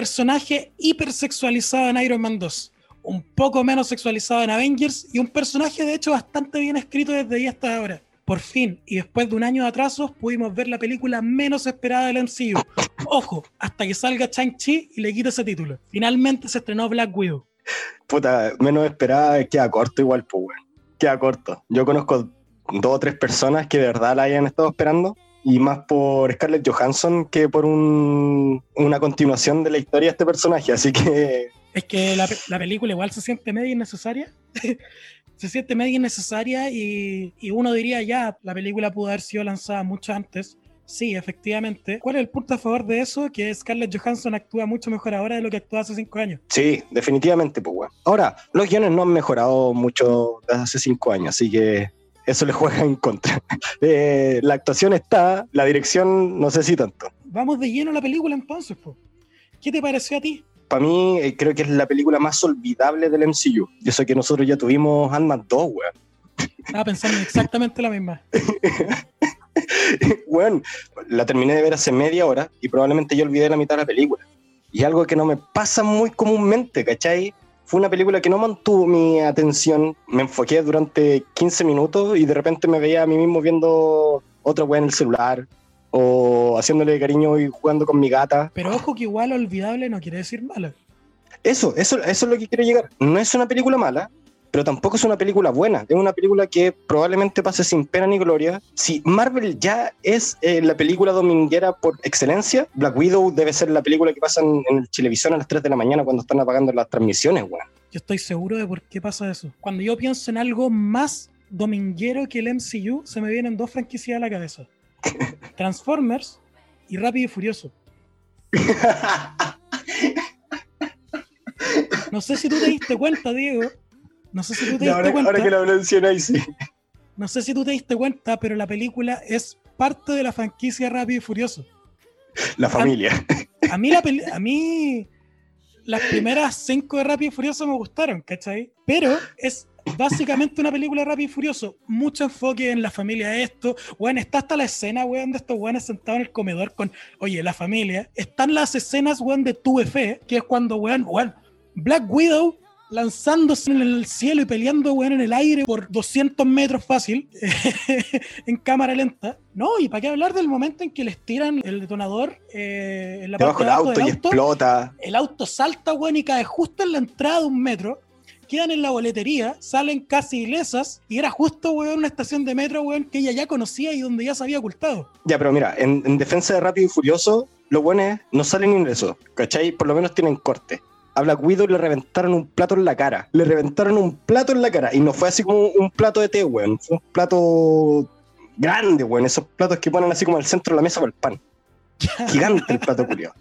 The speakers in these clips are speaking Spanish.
personaje hipersexualizado en Iron Man 2, un poco menos sexualizado en Avengers y un personaje de hecho bastante bien escrito desde ahí hasta ahora. Por fin, y después de un año de atrasos, pudimos ver la película menos esperada del MCU. Ojo, hasta que salga Chang-Chi y le quite ese título. Finalmente se estrenó Black Widow. Puta, menos esperada, queda corto igual, pues, weón. Queda corto. Yo conozco dos o tres personas que de verdad la hayan estado esperando y más por Scarlett Johansson que por un, una continuación de la historia de este personaje, así que... Es que la, la película igual se siente medio innecesaria. se siente medio innecesaria y, y, uno diría ya, la película pudo haber sido lanzada mucho antes. Sí, efectivamente. ¿Cuál es el punto a favor de eso? Que Scarlett Johansson actúa mucho mejor ahora de lo que actuó hace cinco años. Sí, definitivamente, pues, bueno. Ahora, los guiones no han mejorado mucho desde hace cinco años, así que eso le juega en contra. Eh, la actuación está, la dirección no sé si tanto. Vamos de lleno a la película entonces, po. ¿qué te pareció a ti? Para mí eh, creo que es la película más olvidable del MCU. Y eso que nosotros ya tuvimos Ant-Man 2, weón. Estaba pensando exactamente la misma. bueno, la terminé de ver hace media hora y probablemente yo olvidé la mitad de la película. Y algo que no me pasa muy comúnmente, ¿cachai? Fue una película que no mantuvo mi atención. Me enfoqué durante 15 minutos y de repente me veía a mí mismo viendo otra weá en el celular o haciéndole cariño y jugando con mi gata. Pero ojo que igual olvidable no quiere decir mala. Eso, eso, eso es lo que quiero llegar. No es una película mala, pero tampoco es una película buena. Es una película que probablemente pase sin pena ni gloria. Si Marvel ya es eh, la película dominguera por excelencia, Black Widow debe ser la película que pasa en, el televisión a las 3 de la mañana cuando están apagando las transmisiones, weón. Yo estoy seguro de por qué pasa eso. Cuando yo pienso en algo más dominguero que el MCU, se me vienen dos franquicias a la cabeza. Transformers y Rápido y Furioso. No sé si tú te diste cuenta, Diego, no sé si tú te diste cuenta. Ahora que lo mencionáis, sí. No sé si tú te diste cuenta, pero la película es parte de la franquicia Rápido y Furioso. La familia. A, mí, la a mí las primeras cinco de Rápido y Furioso me gustaron, ¿cachai? Pero es básicamente una película Rápido y Furioso. Mucho enfoque en la familia, esto. Bueno, está hasta la escena, weón, de estos weones sentados en el comedor con, oye, la familia. Están las escenas, weón, de Tu Fe, que es cuando, weón, weón, Black Widow lanzándose en el cielo y peleando, weón, en el aire por 200 metros fácil, en cámara lenta. No, y para qué hablar del momento en que les tiran el detonador eh, en la parte del auto, y explota. El auto salta, weón, y cae justo en la entrada de un metro. Quedan en la boletería, salen casi ilesas, y era justo, weón, una estación de metro, weón, que ella ya conocía y donde ya se había ocultado. Ya, pero mira, en, en defensa de Rápido y Furioso, lo bueno es, no salen ingresos, ¿cachai? Por lo menos tienen corte a Black Widow le reventaron un plato en la cara. Le reventaron un plato en la cara. Y no fue así como un plato de té, weón. Fue un plato grande, weón. Esos platos que ponen así como al centro de la mesa para el pan. Gigante el plato curioso.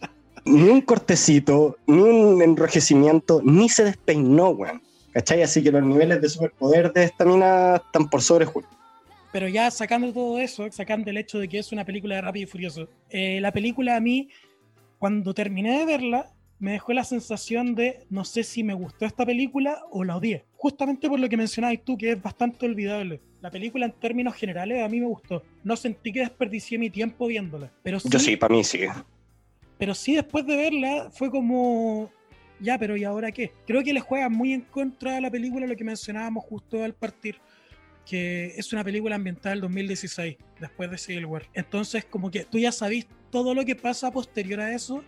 Ni un cortecito, ni un enrojecimiento, ni se despeinó, weón. ¿Cachai? Así que los niveles de superpoder de esta mina están por sobre Julio. Pero ya sacando todo eso, sacando el hecho de que es una película de Rápido y Furioso, eh, la película a mí, cuando terminé de verla, me dejó la sensación de no sé si me gustó esta película o la odié. Justamente por lo que mencionabas tú, que es bastante olvidable. La película en términos generales a mí me gustó. No sentí que desperdicié mi tiempo viéndola. Pero sí, Yo sí, para mí sí. Pero sí, después de verla, fue como. Ya, pero ¿y ahora qué? Creo que le juega muy en contra de la película lo que mencionábamos justo al partir. Que es una película ambiental del 2016, después de Civil War. Entonces, como que tú ya sabís todo lo que pasa posterior a eso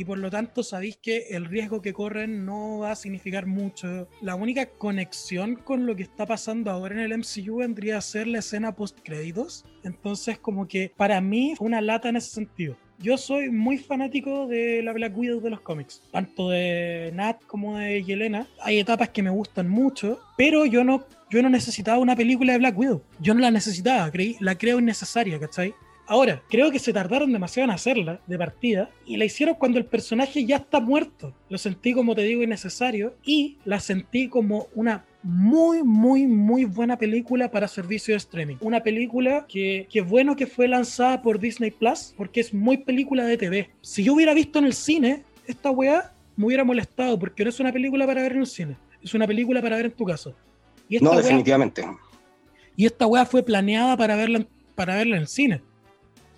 y por lo tanto sabéis que el riesgo que corren no va a significar mucho. La única conexión con lo que está pasando ahora en el MCU vendría a ser la escena post créditos. Entonces como que para mí fue una lata en ese sentido. Yo soy muy fanático de la Black Widow de los cómics, tanto de Nat como de Yelena. Hay etapas que me gustan mucho, pero yo no, yo no necesitaba una película de Black Widow. Yo no la necesitaba, creí, la creo innecesaria, ¿cachai? Ahora, creo que se tardaron demasiado en hacerla de partida y la hicieron cuando el personaje ya está muerto. Lo sentí, como te digo, innecesario y la sentí como una muy, muy, muy buena película para servicio de streaming. Una película que, que bueno que fue lanzada por Disney Plus porque es muy película de TV. Si yo hubiera visto en el cine esta weá, me hubiera molestado porque no es una película para ver en el cine, es una película para ver en tu casa. Y no, definitivamente. y esta weá fue planeada para verla, para verla en el cine.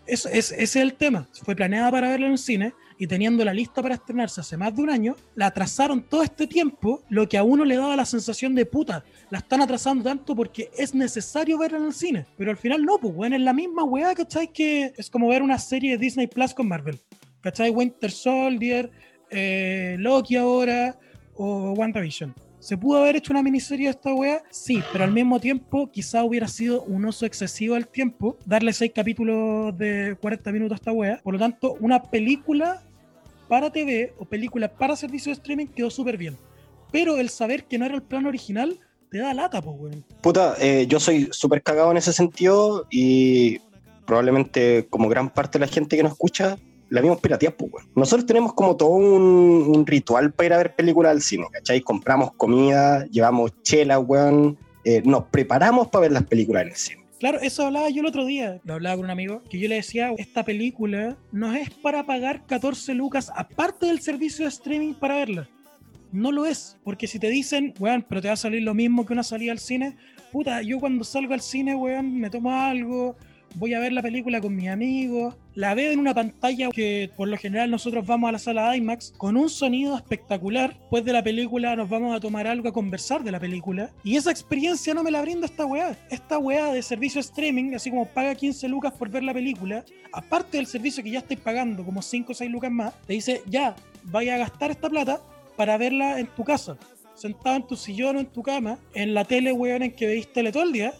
Eso, es, ese es el tema. Fue planeada para verlo en el cine y teniendo la lista para estrenarse hace más de un año, la atrasaron todo este tiempo, lo que a uno le daba la sensación de puta, la están atrasando tanto porque es necesario verla en el cine. Pero al final no, pues weón, es la misma weá, ¿cachai? Que es como ver una serie de Disney Plus con Marvel. ¿Cachai? Winter Soldier, eh, Loki ahora o WandaVision. ¿Se pudo haber hecho una miniserie de esta weá? Sí, pero al mismo tiempo quizá hubiera sido un uso excesivo del tiempo darle seis capítulos de 40 minutos a esta weá. Por lo tanto, una película para TV o película para servicio de streaming quedó súper bien. Pero el saber que no era el plan original te da lata, pues, weón. Puta, eh, yo soy súper cagado en ese sentido y probablemente como gran parte de la gente que nos escucha la vimos pirateada, pues, weón. Nosotros tenemos como todo un, un, ritual para ir a ver películas al cine, ¿cachai? Compramos comida, llevamos chela, weón, eh, nos preparamos para ver las películas en el cine. Claro, eso hablaba yo el otro día, lo hablaba con un amigo, que yo le decía, esta película no es para pagar 14 lucas aparte del servicio de streaming para verla. No lo es, porque si te dicen, weón, pero te va a salir lo mismo que una salida al cine, puta, yo cuando salgo al cine, weón, me tomo algo, voy a ver la película con mis amigos, la veo en una pantalla que por lo general nosotros vamos a la sala IMAX con un sonido espectacular, después de la película nos vamos a tomar algo a conversar de la película y esa experiencia no me la brinda esta weá. Esta weá de servicio streaming, así como paga 15 lucas por ver la película, aparte del servicio que ya estáis pagando como 5 o 6 lucas más, te dice ya, vaya a gastar esta plata para verla en tu casa sentado en tu sillón o en tu cama, en la tele, weón, en que veis tele todo el día,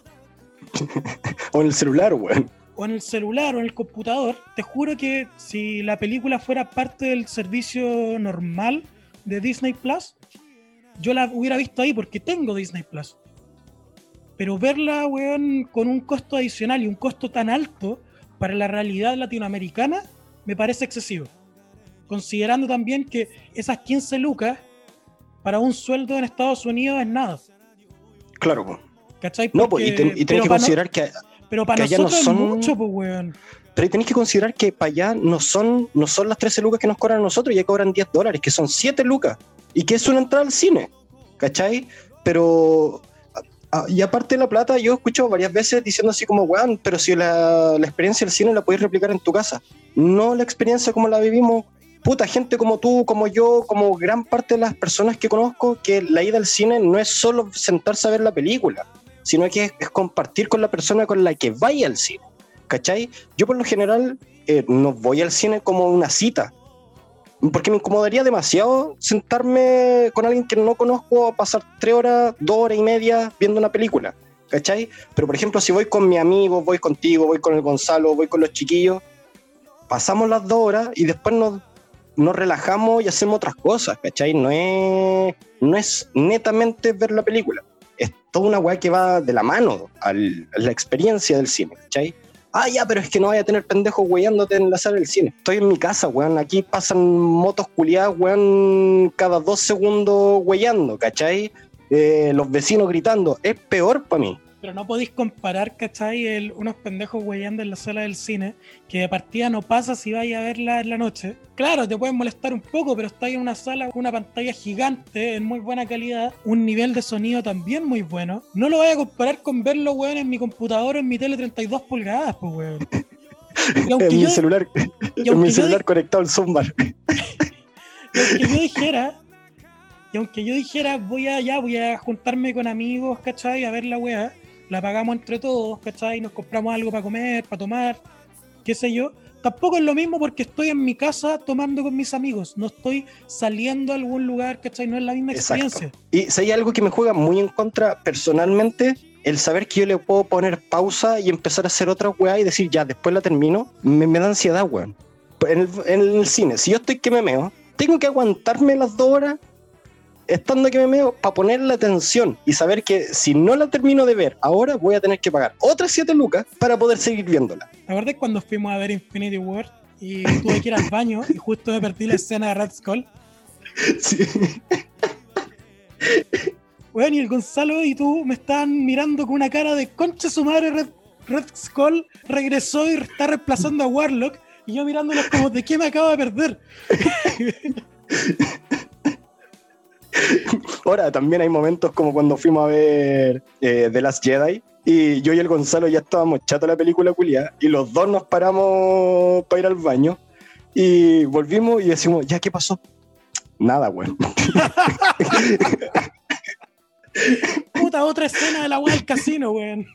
o en el celular, weón. O en el celular o en el computador. Te juro que si la película fuera parte del servicio normal de Disney Plus, yo la hubiera visto ahí porque tengo Disney Plus. Pero verla, weón, con un costo adicional y un costo tan alto para la realidad latinoamericana, me parece excesivo. Considerando también que esas 15 lucas para un sueldo en Estados Unidos es nada. Claro. ¿Cachai? no, pues, y, ten, y tenés que considerar que, pero para que nosotros no son, es mucho, pues, weón. Pero tenéis que considerar que para allá no son, no son las 13 lucas que nos cobran a nosotros, ya cobran 10 dólares, que son 7 lucas. Y que es una entrada al cine. ¿Cachai? Pero. Y aparte de la plata, yo he escuchado varias veces diciendo así como, weón, pero si la, la experiencia del cine la podéis replicar en tu casa. No la experiencia como la vivimos puta, gente como tú, como yo, como gran parte de las personas que conozco, que la ida al cine no es solo sentarse a ver la película sino que es, compartir con la persona con la que vaya al cine. ¿Cachai? Yo por lo general eh, no voy al cine como una cita, porque me incomodaría demasiado sentarme con alguien que no conozco a pasar tres horas, dos horas y media viendo una película. ¿Cachai? Pero por ejemplo, si voy con mi amigo, voy contigo, voy con el Gonzalo, voy con los chiquillos, pasamos las dos horas y después nos, nos relajamos y hacemos otras cosas, ¿cachai? No es, no es netamente ver la película es toda una weá que va de la mano a la experiencia del cine, ¿cachai? Ah, ya, pero es que no vaya a tener pendejos weyándote en la sala del cine. Estoy en mi casa, weón. Aquí pasan motos culiadas, weón, cada dos segundos weyando, ¿cachai? Eh, los vecinos gritando. Es peor para mí. Pero no podéis comparar, ¿cachai? El, unos pendejos weyando en la sala del cine, que de partida no pasa si vais a verla en la noche. Claro, te pueden molestar un poco, pero estáis en una sala con una pantalla gigante, en muy buena calidad, un nivel de sonido también muy bueno. No lo voy a comparar con verlo, weón, en mi computador o en mi tele 32 pulgadas, pues, weón. en mi celular, en mi celular conectado al Zumbar. y aunque yo dijera, y aunque yo dijera, voy a ya, voy a juntarme con amigos, ¿cachai? A ver la weá la pagamos entre todos, ¿cachai? Nos compramos algo para comer, para tomar, qué sé yo. Tampoco es lo mismo porque estoy en mi casa tomando con mis amigos, no estoy saliendo a algún lugar, ¿cachai? No es la misma experiencia. Y si hay algo que me juega muy en contra personalmente, el saber que yo le puedo poner pausa y empezar a hacer otra weá y decir, ya, después la termino, me, da ansiedad, weón. En el, en el, cine, si yo estoy que me meo, tengo que aguantarme las dos horas estando que me meo para ponerle atención y saber que si no la termino de ver ahora voy a tener que pagar otras 7 lucas para poder seguir viéndola. ¿Te acuerdas cuando fuimos a ver Infinity War y tuve que ir al baño y justo me perdí la escena de Red Skull? Sí. Bueno, y el Gonzalo y tú me están mirando con una cara de concha su madre Red, Red Skull regresó y está reemplazando a Warlock y yo mirándolos como de qué me acabo de perder. Ahora, también hay momentos como cuando fuimos a ver eh, The Last Jedi y yo y el Gonzalo ya estábamos chato la película culia y los dos nos paramos para ir al baño Y volvimos y decimos, ¿ya qué pasó? Nada, weón. Puta, otra escena de la web del casino, weón.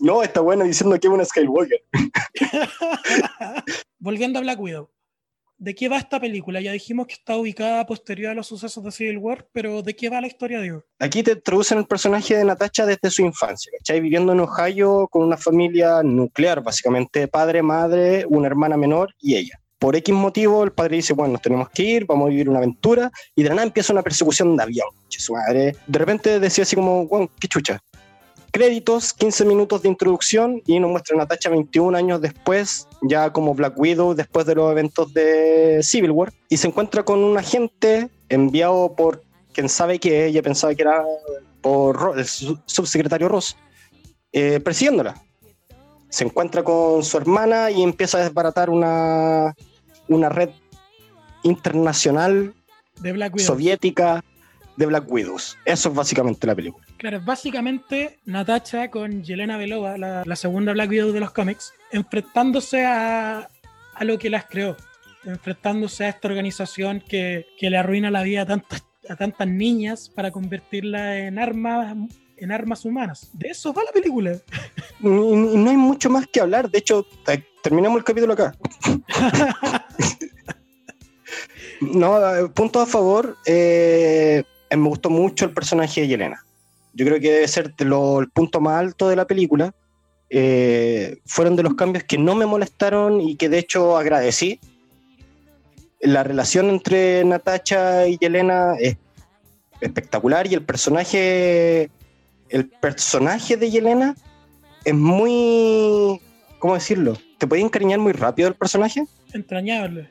No, está bueno diciendo que es una Skywalker. Volviendo a Black Widow. ¿De qué va esta película? Ya dijimos que está ubicada posterior a los sucesos de Civil War, pero ¿de qué va la historia de Aquí te introducen el personaje de Natasha desde su infancia, ¿cachai? Viviendo en Ohio con una familia nuclear, básicamente padre, madre, una hermana menor y ella. Por X motivo, el padre dice, bueno, nos tenemos que ir, vamos a vivir una aventura, y de la nada empieza una persecución de avión. Su madre, de repente decía así como, bueno, qué chucha, créditos, 15 minutos de introducción y nos muestra a Natasha 21 años después, ya como Black Widow, después de los eventos de Civil War, y se encuentra con un agente enviado por quien sabe que ella pensaba que era por el subsecretario Ross, eh, persiguiéndola. Se encuentra con su hermana y empieza a desbaratar una, una red internacional de soviética de Black Widows. Eso es básicamente la película. Claro, básicamente Natasha con Yelena Belova, la, segunda Black Widow de los cómics, enfrentándose a, lo que las creó, enfrentándose a esta organización que, le arruina la vida a tantas, a tantas niñas para convertirla en armas en armas humanas. De eso va la película. No, no hay mucho más que hablar. De hecho, terminamos el capítulo acá. no, punto a favor. Eh, me gustó mucho el personaje de Yelena yo creo que debe ser el punto más alto de la película. Eh, fueron de los cambios que no me molestaron y que de hecho agradecí. La relación entre Natacha y Yelena es espectacular y el personaje, el personaje de Yelena es muy, ¿cómo decirlo? ¿Te puede encariñar muy rápido el personaje? Entrañable.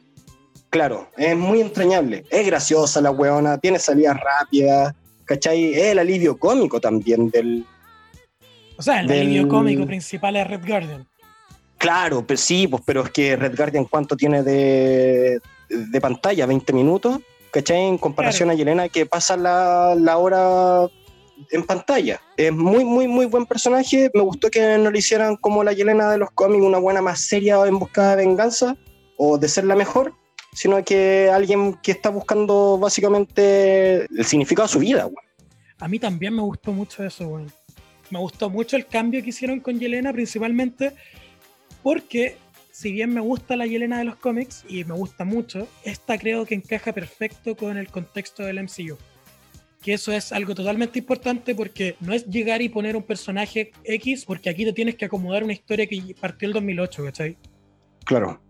Claro, es muy entrañable. Es graciosa la weona, tiene salidas rápidas, ¿cachai? Es el alivio cómico también del... O sea, el alivio cómico principal es Red Guardian. Claro, pero sí, pues, pero es que Red Guardian, ¿cuánto tiene de, pantalla? ¿20 minutos? ¿Cachai? En comparación a Yelena, que pasa la, la, hora en pantalla. Es muy, muy, muy buen personaje. Me gustó que no le hicieran como la Yelena de los cómics, una buena más seria en busca de venganza o de ser la mejor sino que alguien que está buscando básicamente el significado de su vida, güey. A mí también me gustó mucho eso, güey. Me gustó mucho el cambio que hicieron con Yelena, principalmente porque, si bien me gusta la Yelena de los cómics y me gusta mucho, esta creo que encaja perfecto con el contexto del MCU. Que eso es algo totalmente importante porque no es llegar y poner un personaje X, porque aquí te tienes que acomodar una historia que partió el 2008, ¿cachai? Claro.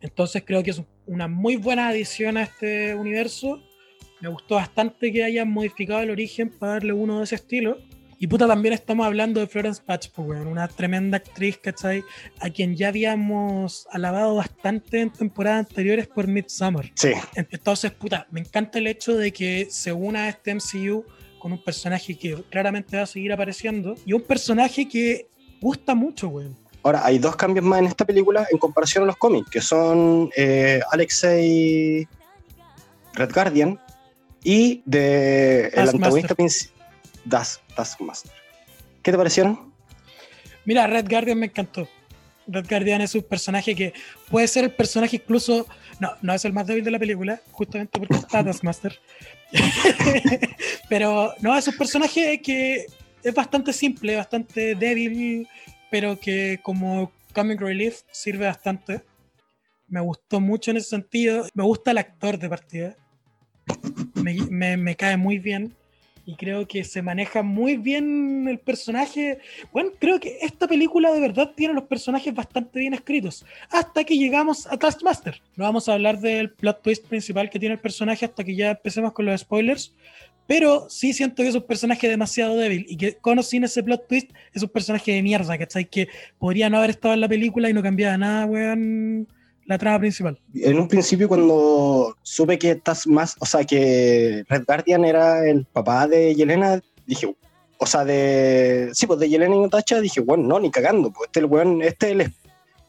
Entonces creo que es una muy buena adición a este universo. Me gustó bastante que hayan modificado el origen para darle uno de ese estilo. Y puta, también estamos hablando de Florence Patch, una tremenda actriz, ¿cachai? A quien ya habíamos alabado bastante en temporadas anteriores por Midsommar. Sí. Entonces, puta, me encanta el hecho de que se una a este MCU con un personaje que claramente va a seguir apareciendo y un personaje que gusta mucho, weón. Ahora, hay dos cambios más en esta película en comparación a los cómics, que son eh, Alexei Red Guardian y de el antagonista Das, Master. ¿Qué te parecieron? Mira, Red Guardian me encantó. Red Guardian es un personaje que puede ser el personaje incluso. No, no es el más débil de la película, justamente porque está Taskmaster. Pero no, es un personaje que es bastante simple, bastante débil, pero que como comic relief sirve bastante. Me gustó mucho en ese sentido. Me gusta el actor de partida. Me, me, cae muy bien. Y creo que se maneja muy bien el personaje. Bueno, creo que esta película de verdad tiene los personajes bastante bien escritos. Hasta que llegamos a Taskmaster. No vamos a hablar del plot twist principal que tiene el personaje hasta que ya empecemos con los spoilers. Pero sí siento que es un personaje demasiado débil y que con o sin ese plot twist es un personaje de mierda, ¿cachai? Que podría no haber estado en la película y no cambiaba nada, weón, la trama principal. En un principio cuando supe que estás más, o sea, que Red Guardian era el papá de Yelena, dije, o sea, de, sí, pues de Yelena y Natasha, dije, bueno, no, ni cagando, pues este el weón, este el,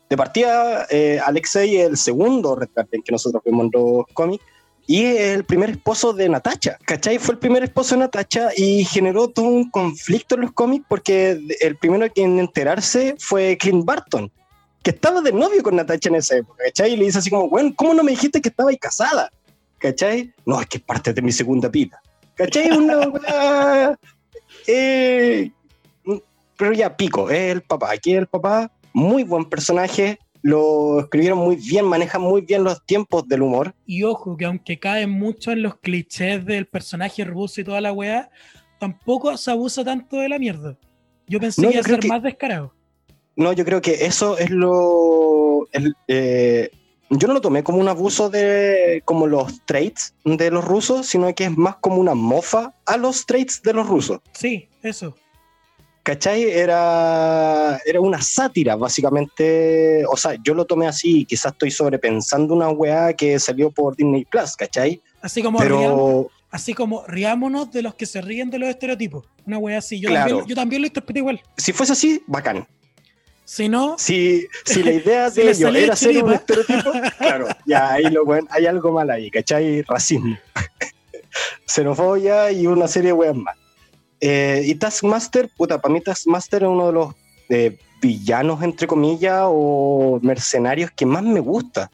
de partida, eh, Alexei el segundo Red Guardian que nosotros vimos en los cómics, y el primer esposo de Natacha, ¿cachai? Fue el primer esposo de Natacha y generó todo un conflicto en los cómics porque el primero en enterarse fue Clint Barton, que estaba de novio con Natacha en esa época, ¿cachai? Y le dice así como, bueno, ¿cómo no me dijiste que estabais casada? ¿Cachai? No, es que es parte de mi segunda vida. ¿Cachai? Una weá, eh, pero ya pico, es el papá. Aquí el papá, muy buen personaje, lo escribieron muy bien, manejan muy bien los tiempos del humor. Y ojo, que aunque caen mucho en los clichés del personaje ruso y toda la weá, tampoco se abusa tanto de la mierda. Yo pensé No, que iba a ser que- más descarado. No, yo creo que eso es lo. el, eh, yo no lo tomé como un abuso de como los traits de los rusos, sino que es más como una mofa a los traits de los rusos. Sí, eso. ¿Cachai? Era, era una sátira, básicamente. O sea, yo lo tomé así, quizás estoy sobrepensando una weá que salió por Disney Plus, ¿cachai? Así como, Pero así como riámonos de los que se ríen de los estereotipos. Una wea así. Yo, Claro. también, yo también lo interpreté igual. si fuese así, bacán. Si no, Si, si la idea Si de ellos salía era ser un estereotipo, claro, ya ahí lo weón, hay algo mal ahí, ¿cachai? Racismo. Xenofobia y una serie de weas más. Eh, y Taskmaster, puta, para mí Taskmaster es uno de los eh, villanos, entre comillas, o mercenarios que más me gusta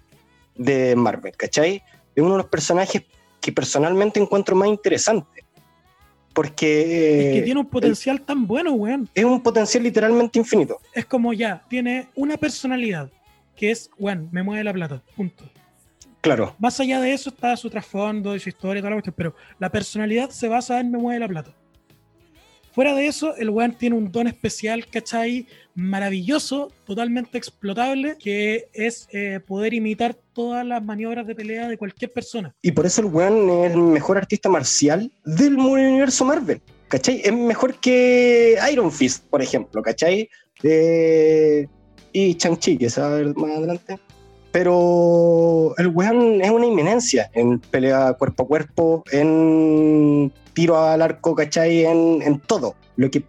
de Marvel, ¿cachai? Es uno de los personajes que personalmente encuentro más interesante. Porque es que tiene un potencial tan bueno, weón. es un potencial literalmente infinito. Es como ya, tiene una personalidad que es, weón, me mueve la plata. Punto. Claro, Más allá de eso está su trasfondo su historia toda la cuestión, pero la personalidad se basa en me mueve la plata. Fuera de eso, el weón tiene un don especial, ¿cachai? Maravilloso, totalmente explotable, que es eh, poder imitar todas las maniobras de pelea de cualquier persona. Y por eso el weón es el mejor artista marcial del universo Marvel. ¿Cachai? Es mejor que Iron Fist, por ejemplo, ¿cachai? Y Chang-Chi, que se va a ver más adelante. Pero el weón es una inminencia en pelea cuerpo a cuerpo, en tiro al arco, ¿cachai? En, en todo. Lo que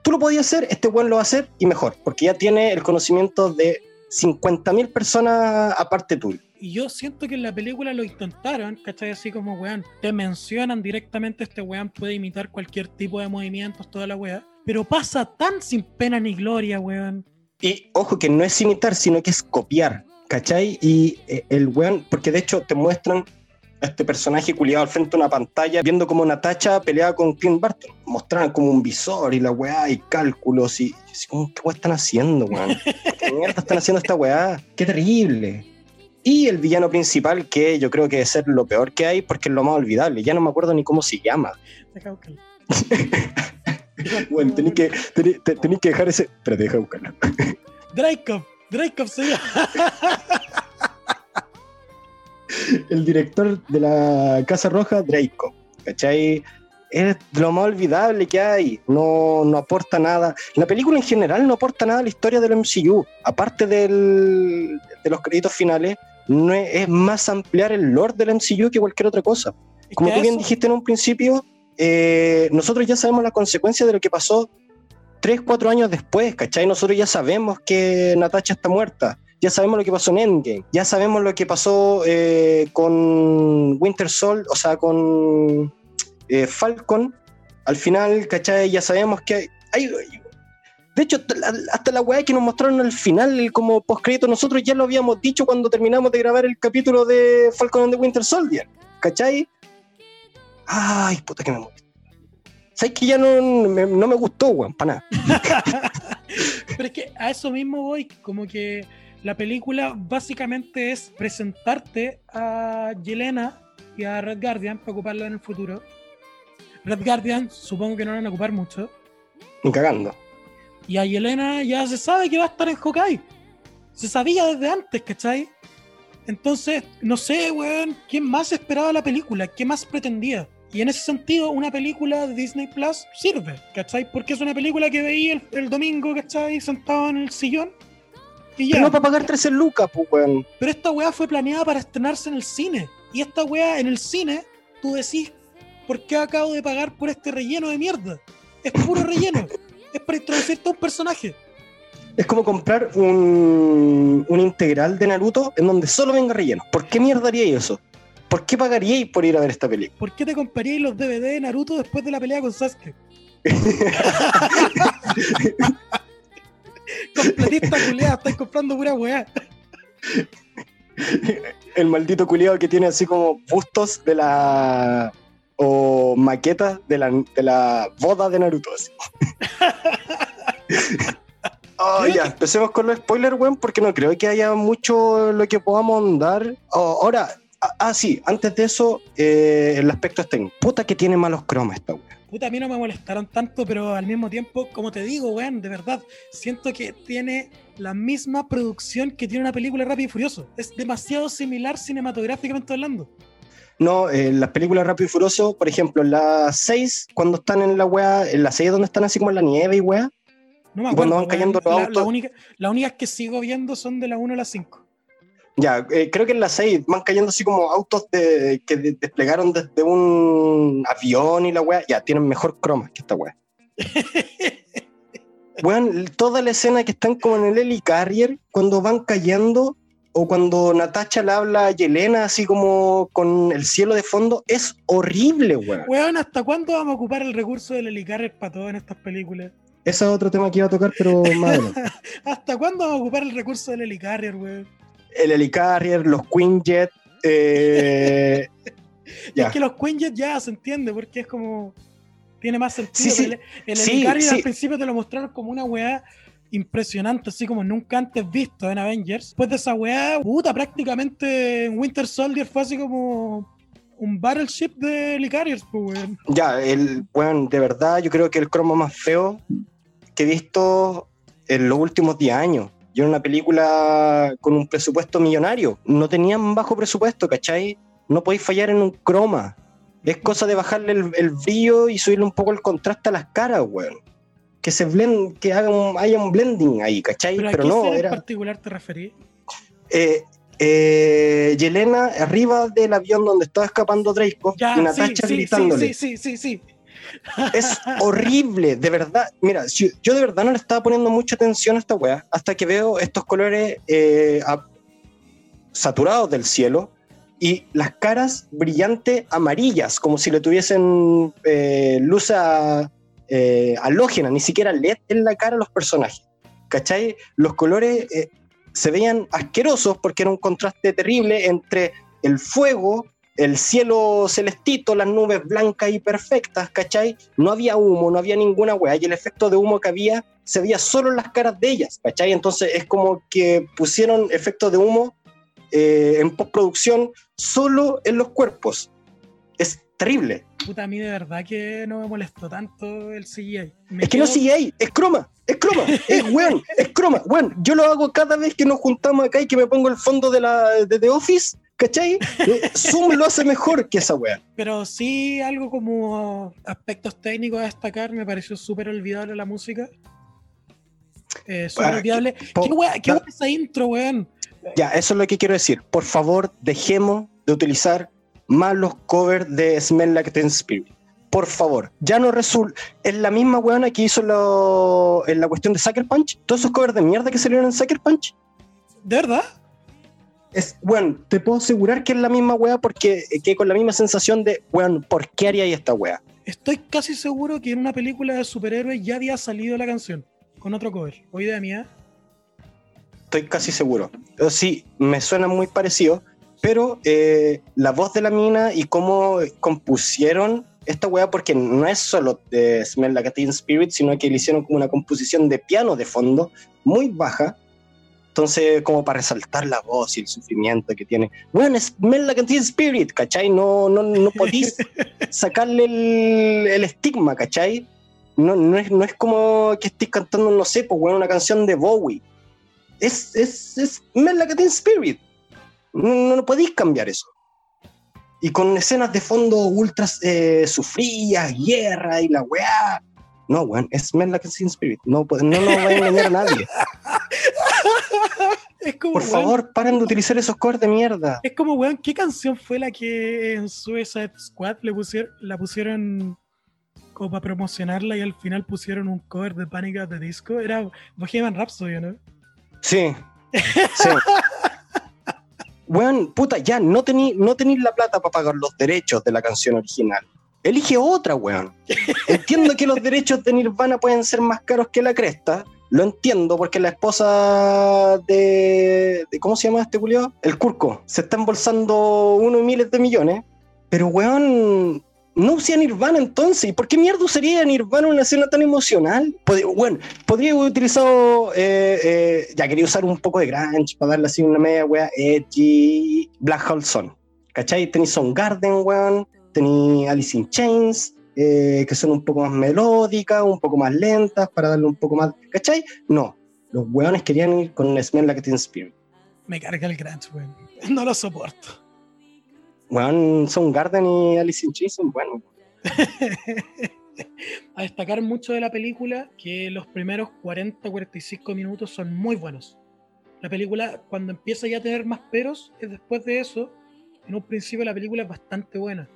tú lo podías hacer, este weón lo va a hacer y mejor, porque ya tiene el conocimiento de 50.000 personas aparte tuyo. Y yo siento que en la película lo intentaron, ¿cachai? Así como, weón, te mencionan directamente este weón puede imitar cualquier tipo de movimientos, toda la weá. Pero pasa tan sin pena ni gloria, weón. Y ojo que no es imitar, sino que es copiar, ¿cachai? Y eh, el weón, porque de hecho te muestran a este personaje culiado al frente de una pantalla, viendo como Natacha peleaba con Clint Barton. Mostraban como un visor y la weá y cálculos y, y así como, ¿qué weá están haciendo, weón? ¿Qué mierda están haciendo esta weá? ¡Qué terrible! Y el villano principal, que yo creo que debe ser lo peor que hay, porque es lo más olvidable. Ya no me acuerdo ni cómo se llama. Deja buscarlo. Bueno, tenéis que, tení- te- tenéis que dejar ese. Espérate, deja buscarlo. Dreykov, Dreykov se llama. el director de la Casa Roja, Draco, ¿cachai? Es lo más olvidable que hay, no, no aporta nada. La película en general no aporta nada a la historia del MCU, aparte del- de los créditos finales, no es, es más ampliar el lore del MCU que cualquier otra cosa. Como tú bien eso- dijiste en un principio, eh, nosotros ya sabemos las consecuencias de lo que pasó 3, 4 años después, ¿cachai? Nosotros ya sabemos que Natasha está muerta, ya sabemos lo que pasó en Endgame, ya sabemos lo que pasó eh, con Winter Sol, o sea, con eh, Falcon. Al final, ¿cachai? Ya sabemos que hay... de hecho, hasta la- hasta la weá que nos mostraron al final como postcrédito, nosotros ya lo habíamos dicho cuando terminamos de grabar el capítulo de Falcon and the Winter Soldier. ¿Cachai? Ay, puta que me molesta. ¿Sabes que ya no me, no me gustó, weón? Para nada. Pero es que a eso mismo voy, como que la película básicamente es presentarte a Yelena y a Red Guardian para ocuparla en el futuro. Red Guardian supongo que no la van a ocupar mucho. Ni cagando. Y a Yelena ya se sabe que va a estar en Hawkeye. Se sabía desde antes, ¿cachai? Entonces, no sé, weón, ¿quién más esperaba la película? ¿Qué más pretendía? Y en ese sentido, una película de Disney Plus sirve, ¿cachai? Porque es una película que veía el, el domingo, ¿cachai? Sentado en el sillón. Y ya. Pero no para pagar 13 lucas, pues, weón. Pero esta weá fue planeada para estrenarse en el cine. Y esta weá en el cine, tú decís, ¿por qué acabo de pagar por este relleno de mierda? Es puro relleno. es para introducirte a un personaje. Es como comprar un, un integral de Naruto en donde solo venga relleno. ¿Por qué mierda haríais eso? ¿Por qué pagaríais por ir a ver esta película? ¿Por qué te compraríais los DVD de Naruto después de la pelea con Sasuke? completista culiado, estáis comprando pura weá. El maldito culiado que tiene así como bustos de la. o maquetas de la, de la boda de Naruto. Así. Oh, ya, empecemos con los spoilers, weón, porque no creo que haya mucho lo que podamos dar. Oh, ahora, ah, ah, sí, antes de eso, eh, el aspecto técnico. Puta que tiene malos cromas esta weón. Puta, a mí no me molestaron tanto, pero al mismo tiempo, como te digo, weón, de verdad, siento que tiene la misma producción que tiene una película Rápido y Furioso. Es demasiado similar cinematográficamente hablando. No, eh, las películas Rápido y Furioso, por ejemplo, en la 6, cuando están en la weá, en la 6 donde están así como en la nieve y weá, No me Y acuerdo. cuando van cayendo los La- autos- la única- Las únicas que sigo viendo son de la 1 a la 5. Ya, eh, creo que en la 6 van cayendo así como autos de- que de- desplegaron desde un avión y la weá. Ya, tienen mejor croma que esta weá. Weón, toda la escena que están como en el helicarrier, cuando van cayendo, o cuando Natacha le habla a Yelena así como con el cielo de fondo, es horrible, weón. Weón, ¿hasta cuándo vamos a ocupar el recurso del helicarrier para todo en estas películas? Ese es otro tema que iba a tocar, pero más. ¿Hasta cuándo vamos a ocupar el recurso del helicarrier, weón? El helicarrier, los Quinjet, eh, Y Ya. es que los Quinjet ya se entiende, porque es como. Tiene más sentido. Sí, sí. El, el helicarrier sí. al principio te lo mostraron como una weá impresionante, así como nunca antes visto en Avengers. Después de esa weá, puta, prácticamente en Winter Soldier fue así como un battleship de helicarriers, pues, weón. Ya, el, bueno, de verdad, yo creo que el cromo más feo que he visto en los últimos 10 años. Yo era una película con un presupuesto millonario. No tenían bajo presupuesto, ¿cachai? No podéis fallar en un croma. Es cosa de bajarle el, el brillo y subirle un poco el contraste a las caras, weón. Que se blend, que haga un- haya un blending ahí, ¿cachai? Pero, Pero, ¿a qué no, escena en era. particular te referí? Eh, eh, Yelena arriba del avión donde estaba escapando Draco Ya, y Natasha sí, sí, gritándole. sí, sí, sí, sí. Es horrible, de verdad. Mira, yo de verdad no le estaba poniendo mucha atención a esta weá hasta que veo estos colores eh, saturados del cielo y las caras brillantes amarillas, como si le tuviesen eh, luz a- eh, halógena, ni siquiera LED en la cara a los personajes. ¿Cachai? Los colores eh, se veían asquerosos porque era un contraste terrible entre el fuego, el cielo celestito, las nubes blancas y perfectas, ¿cachai? No había humo, no había ninguna weá, y el efecto de humo que había se veía solo en las caras de ellas, ¿cachai? Entonces es como que pusieron efectos de humo eh, en postproducción solo en los cuerpos. Es terrible. Puta, a mí de verdad que no me molestó tanto el CGI. Me Es que no quedo- es CGI, es croma, es croma, es weón, es croma. Weón, yo lo hago cada vez que nos juntamos acá y que me pongo el fondo de la de The Office, ¿cachai? Zoom lo hace mejor que esa weá. Pero sí, algo como aspectos técnicos a destacar, me pareció súper olvidable la música. Eh, súper Ah, olvidable. po- ¿Qué wea, qué wea esa intro, weón? Ya, eso es lo que quiero decir. Por favor, dejemos de utilizar más los covers de Smell Like Teen Spirit. Por favor, ya no resulta. Es la misma weona que hizo lo- en la cuestión de Sucker Punch. Todos esos covers de mierda que salieron en Sucker Punch. ¿De verdad? Es, weón, te puedo asegurar que es la misma wea porque eh, que con la misma sensación de, weón, ¿por qué haría esta wea? Estoy casi seguro que en una película de superhéroes ya había salido la canción con otro cover. O idea mía. Estoy casi seguro. Pero sí, me suena muy parecido, pero eh, la voz de la mina y cómo compusieron esta weá, porque no es solo de Smell Like a Teen Spirit, sino que le hicieron como una composición de piano de fondo muy baja. Entonces, como para resaltar la voz y el sufrimiento que tiene. Bueno, Smell Like a Teen Spirit, ¿cachai? No, no, no podís sacarle el, el estigma, ¿cachai? No, no, es, no es como que estés cantando, no sé, pues, bueno, una canción de Bowie es, es, es Smell Like a Teen Spirit. No, no, no podéis cambiar eso. Y con escenas de fondo ultra eh, sufridas, guerra y la weá. No, weón, es Smell Like Teen Spirit. No, no nos va a engañar a nadie. Es como, Por weón, favor, paren de utilizar esos covers de mierda. Es como, weón, ¿qué canción fue la que en Suicide Squad le pusieron, la pusieron como para promocionarla y al final pusieron un cover de Panic at the Disco? Era Bohemian Rhapsody, ¿no? Sí. Sí. Weón, puta, ya, no tení, no tenéis la plata para pagar los derechos de la canción original. Elige otra, weón. Entiendo que los derechos de Nirvana pueden ser más caros que la cresta, lo entiendo porque la esposa de, de- ¿cómo se llama este Julio? El Curco. Se está embolsando uno y miles de millones. Pero, weón, no usé Nirvana entonces. ¿Y por qué mierda usaría a Nirvana una escena tan emocional? Pod- bueno, podría haber utilizado, eh, eh, ya quería usar un poco de grunge para darle así una media, weá, edgy, Black Hole Sun. ¿Cachai? Tenéis Garden, weón. Tenéis Alice in Chains, eh, que son un poco más melódicas, un poco más lentas, para darle un poco más. ¿Cachai? No. Los weones querían ir con Smell Like Teen Spirit. Me carga el Grunge, weón. No lo soporto. Weón, Garden y Alice in Chains son buenos. a destacar mucho de la película que los primeros 40-45 minutos son muy buenos. La película, cuando empieza ya a tener más peros, es después de eso. En un principio la película es bastante buena.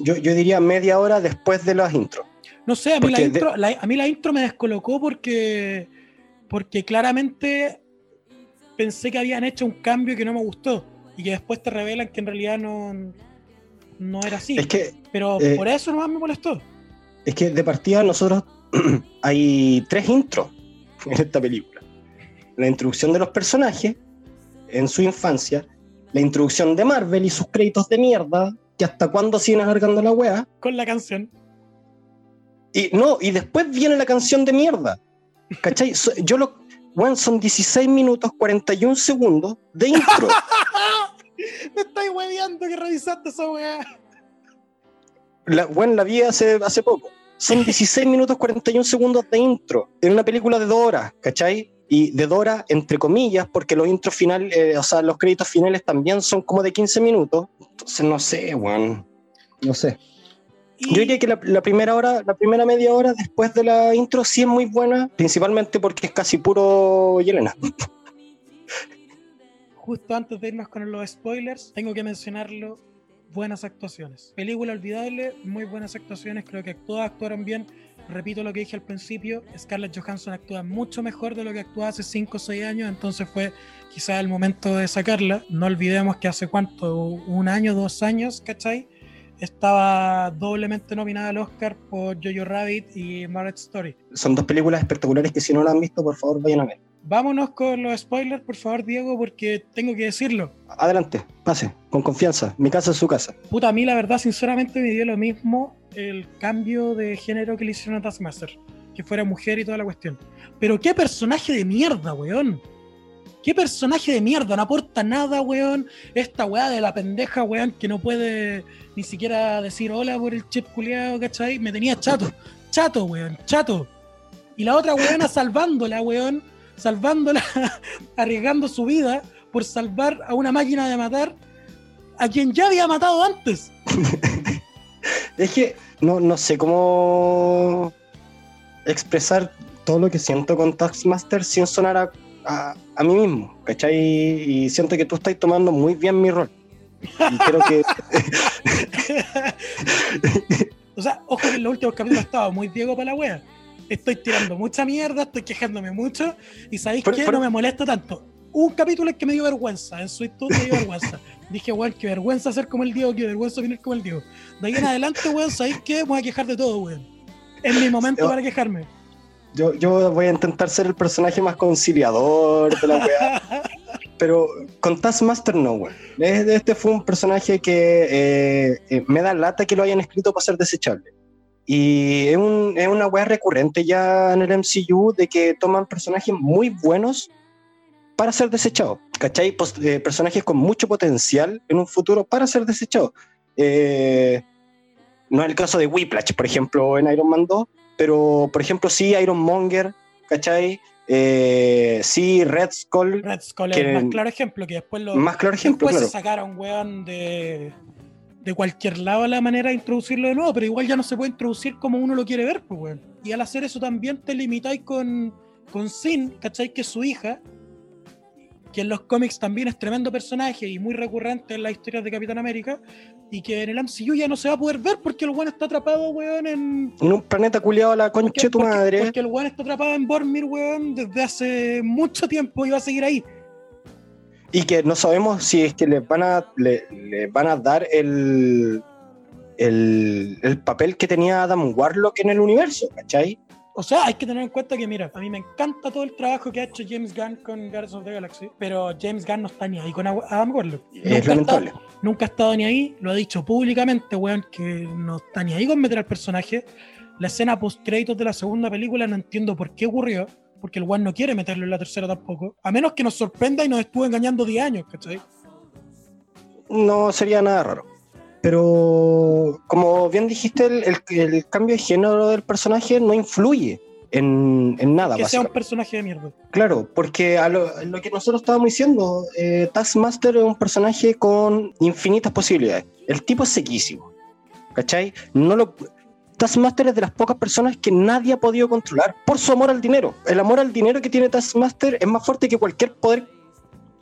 Yo, yo diría media hora después de las intros. No sé, a mí, la de- intro, la- a mí la intro me descolocó porque, porque claramente pensé que habían hecho un cambio que no me gustó y que después te revelan que en realidad no, no era así. Es que Pero eh, por eso nomás me molestó. Es que de partida nosotros hay tres intros en esta película. La introducción de los personajes en su infancia, la introducción de Marvel y sus créditos de mierda, que hasta cuándo siguen alargando la wea. Con la canción. Y no, y después viene la canción de mierda. ¿Cachai? So- Yo lo. Weón, son 16 minutos 41 segundos de intro. Me estáis hueveando que revisaste esa weá. La, bueno, la vi hace, hace poco. Son 16 minutos 41 segundos de intro en una película de dos horas, ¿cachai? Y de Dora, entre comillas, porque los intros finales, eh, o sea, los créditos finales también son como de 15 minutos. Entonces, no sé, weón. No sé. Y- Yo diría que la, la primera hora, la primera media hora después de la intro sí es muy buena, principalmente porque es casi puro Yelena. justo antes de irnos con los spoilers, tengo que mencionarlo. Buenas actuaciones. Película olvidable, muy buenas actuaciones. Creo que todas actuaron bien. Repito lo que dije al principio: Scarlett Johansson actúa mucho mejor de lo que actuaba hace 5 o 6 años. Entonces fue quizás el momento de sacarla. No olvidemos que hace cuánto, un año, dos años, ¿cachai? Estaba doblemente nominada al Oscar por Jojo Rabbit y Marriage Story. Son dos películas espectaculares que si no la han visto, por favor, vayan a ver. Vámonos con los spoilers, por favor, Diego, porque tengo que decirlo. Adelante, pase, con confianza. Mi casa es su casa. Puta, a mí la verdad, sinceramente, me dio lo mismo el cambio de género que le hicieron a Taskmaster. Que fuera mujer y toda la cuestión. Pero qué personaje de mierda, weón. Qué personaje de mierda, no aporta nada, weón. Esta weá de la pendeja, weón, que no puede ni siquiera decir hola por el chip culiado, ¿cachai? Me tenía chato. Chato, weón, chato. Y la otra weona salvándola, weón. Salvándola, arriesgando su vida por salvar a una máquina de matar a quien ya había matado antes. Es que no, no sé cómo expresar todo lo que siento con Taskmaster sin sonar a, a- a mí mismo, ¿cachai? Y siento que tú estás tomando muy bien mi rol. Y creo que O sea, ojo que en los últimos capítulos estaba muy Diego para la wea. Estoy tirando mucha mierda, estoy quejándome mucho. Y sabéis que no me molesta tanto. Un capítulo en que me dio vergüenza. En su YouTube me dio vergüenza. Dije, weón, qué vergüenza ser como el Diego, qué vergüenza venir como el Diego. De ahí en adelante, weón, sabéis que me voy a quejar de todo, weón. Es mi momento Yo- para quejarme. yo, yo voy a intentar ser el personaje más conciliador de la weá. Pero con Taskmaster no, güey. Este fue un personaje que eh, eh, me da lata que lo hayan escrito para ser desechable. Y es, un- es una weá recurrente ya en el MCU de que toman personajes muy buenos para ser desechados. ¿Cachai? Pos- eh, personajes con mucho potencial en un futuro para ser desechados. Eh, no es el caso de Whiplash, por ejemplo, en Iron Man 2, pero por ejemplo sí Iron Monger, ¿cachai? Eh, sí Red Skull, Red Skull es el más claro ejemplo, que después lo, más claro ejemplo, Después claro. se sacaron, weón, de, de cualquier lado la manera de introducirlo de nuevo, pero igual ya no se puede introducir como uno lo quiere ver, pues, weón. Y al hacer eso también te limitáis con, con Sin, ¿cachai? Que es su hija, que en los cómics también es tremendo personaje y muy recurrente en las historias de Capitán América, y que en el MCU ya no se va a poder ver porque el weón está atrapado, weón, en... En un planeta culiado a la concha Porque, de tu porque- madre. porque el weón está atrapado en Bormir, weón, desde hace mucho tiempo y va a seguir ahí. Y que no sabemos si es que les van a, le, le van a dar el, el, el papel que tenía Adam Warlock en el universo, ¿cachai? O sea, hay que tener en cuenta que, mira, a mí me encanta todo el trabajo que ha hecho James Gunn con Guardians of the Galaxy, pero James Gunn no está ni ahí con Adam Warlock. Es lamentable. nunca ha estado ni ahí, lo ha dicho públicamente, weón, que no está ni ahí con meter al personaje. La escena post-créditos de la segunda película no entiendo por qué ocurrió, porque el weón no quiere meterlo en la tercera tampoco, a menos que nos sorprenda y nos estuvo engañando 10 años, ¿cachai? No sería nada raro. Pero como bien dijiste, el, cambio de género del personaje no influye en, nada. Que sea un personaje de mierda. Claro, porque a lo, que nosotros estábamos diciendo, eh, Taskmaster es un personaje con infinitas posibilidades. El tipo es sequísimo. ¿Cachai? No lo, Taskmaster es de las pocas personas que nadie ha podido controlar por su amor al dinero. El amor al dinero que tiene Taskmaster es más fuerte que cualquier poder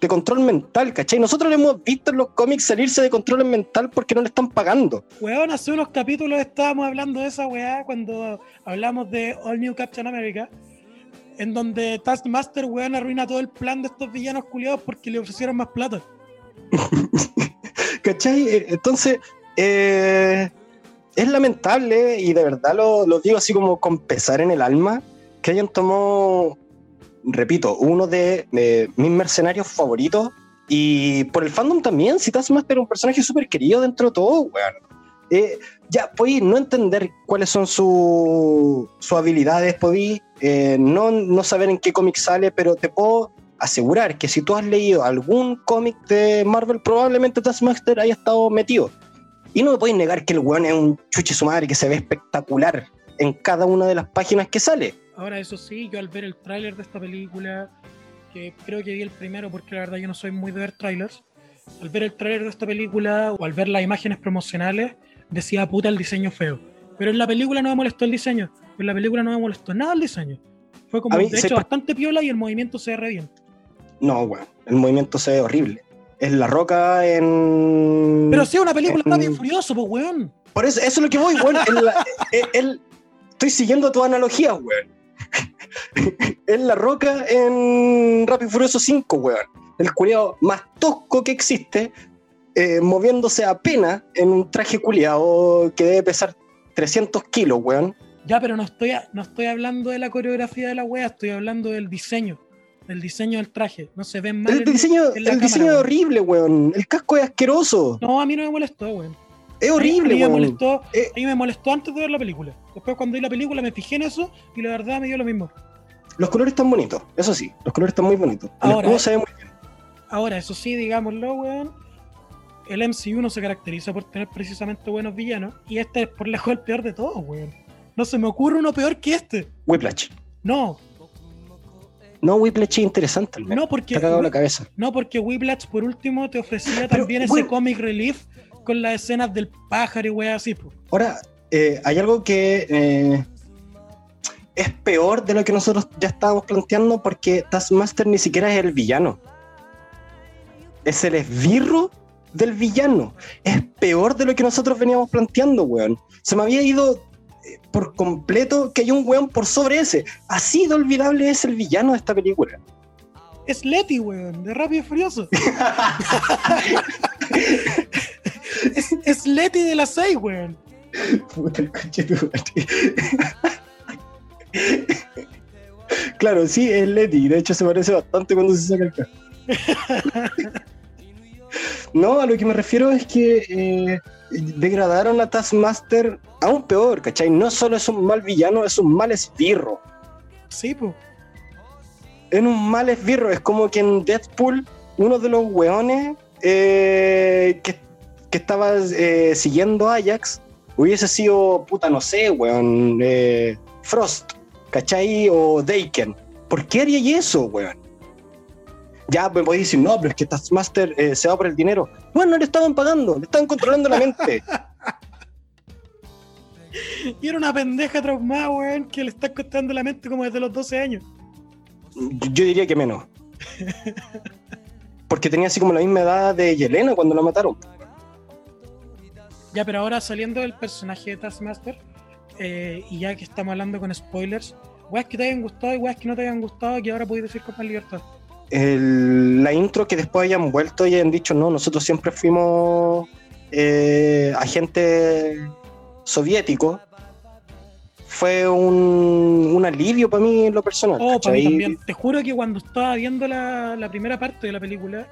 de control mental, ¿cachai? Nosotros hemos visto en los cómics salirse de control mental porque no le están pagando. Weón, hace unos capítulos estábamos hablando de esa weá cuando hablamos de All New Captain America, en donde Taskmaster, weón, arruina todo el plan de estos villanos culiados porque le ofrecieron más plata. ¿Cachai? Eh, entonces, eh, es lamentable y de verdad lo, lo digo así como con pesar en el alma que hayan tomado repito, uno de mis mercenarios favoritos. Y por el fandom también, si es un personaje súper querido dentro de todo, weón. Eh, ya, podéis no entender cuáles son sus habilidades, podéis eh, no, no saber en qué cómic sale, pero te puedo asegurar que si tú has leído algún cómic de Marvel, probablemente Taskmaster haya estado metido. Y no me podéis negar que el weón es un chuche su madre que se ve espectacular en cada una de las páginas que sale. Ahora, eso sí, yo al ver el tráiler de esta película, que creo que vi el primero porque la verdad yo no soy muy de ver trailers, al ver el tráiler de esta película o al ver las imágenes promocionales, decía puta el diseño feo. Pero en la película no me molestó el diseño, en la película no me molestó nada el diseño. Fue como, de hecho, bastante piola y el movimiento se ve re bien. No, bueno, el movimiento se ve horrible. Es la roca en. Pero sí, una película en... y furioso, pues, weón. Por eso, eso es lo que voy, weón. el, estoy siguiendo tu analogía, weón. es la roca en Rápido y Furioso 5, weón. El culiado más tosco que existe, eh, moviéndose apenas en un traje culiado que debe pesar 300 kilos, weón. Ya, pero no estoy, no estoy hablando de la coreografía de la wea, estoy hablando del diseño. Del diseño del traje. No se ven mal. El diseño, el diseño es horrible, weón. El casco es asqueroso. No, a mí no me molestó, weón. Es horrible, a mí, me molestó, eh, a mí me molestó antes de ver la película. Después cuando vi la película me fijé en eso y la verdad me dio lo mismo. Los colores están bonitos, eso sí, los colores están muy bonitos. ahora, se ve muy bien. Ahora, eso sí, digámoslo, weón. El MCU no se caracteriza por tener precisamente buenos villanos. Y este es por lejos el peor de todos, weón. No se me ocurre uno peor que este. Whiplash. No. No, Whiplash es interesante. No, porque. Te ha cagado la cabeza. No, porque Whiplash, por último, te ofrecía también ese comic relief con las escenas del pájaro y weá así. Ahora, eh, hay algo que eh, es peor de lo que nosotros ya estábamos planteando porque Taskmaster ni siquiera es el villano. Es el esbirro del villano. Es peor de lo que nosotros veníamos planteando, weón. Se me había ido eh, por completo que hay un weón por sobre ese. Así de olvidable es el villano de esta película. Es Letty, weón, de Rápido y Furioso. es, es Leti de las 6, weón. Puta el coche tu Claro, sí, es Leti. De hecho, se parece bastante cuando se saca el casco. no, a lo que me refiero es que eh, degradaron a Taskmaster aún peor, ¿cachai? No solo es un mal villano, es un mal esbirro. Sí, pues. Es un mal esbirro. Es como que en Deadpool, uno de los weones eh, que que estaba eh, siguiendo Ajax hubiese sido, puta, no sé, weón, eh, Frost, ¿cachai? O Daken. ¿Por qué haría eso, weón? Ya me podéis decir, no, pero es que Taskmaster eh, se va por el dinero. Bueno, no le estaban pagando, le estaban controlando la mente. y era una pendeja traumada, weón, que le está costando la mente como desde los 12 años. Yo diría que menos. Porque tenía así como la misma edad de Yelena cuando la mataron. Ya, pero ahora saliendo del personaje de Taskmaster, eh, y ya que estamos hablando con spoilers, weas que te hayan gustado y weas que no te hayan gustado, que ahora podéis decir con más libertad. la intro que después hayan vuelto y hayan dicho, no, nosotros siempre fuimos eh, agentes soviéticos, fue un, un alivio para mí en lo personal. Oh, para mí también. Te juro que cuando estaba viendo la, la primera parte de la película,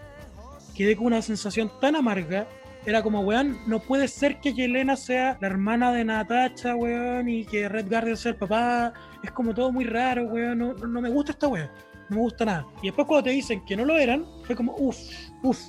quedé con una sensación tan amarga. Era como, weón, no puede ser que Yelena sea la hermana de Natacha, weón, y que Red Guardian sea el papá. Es como todo muy raro, weón. No, no me gusta esta weón. No me gusta nada. Y después cuando te dicen que no lo eran, fue como, uff, uff.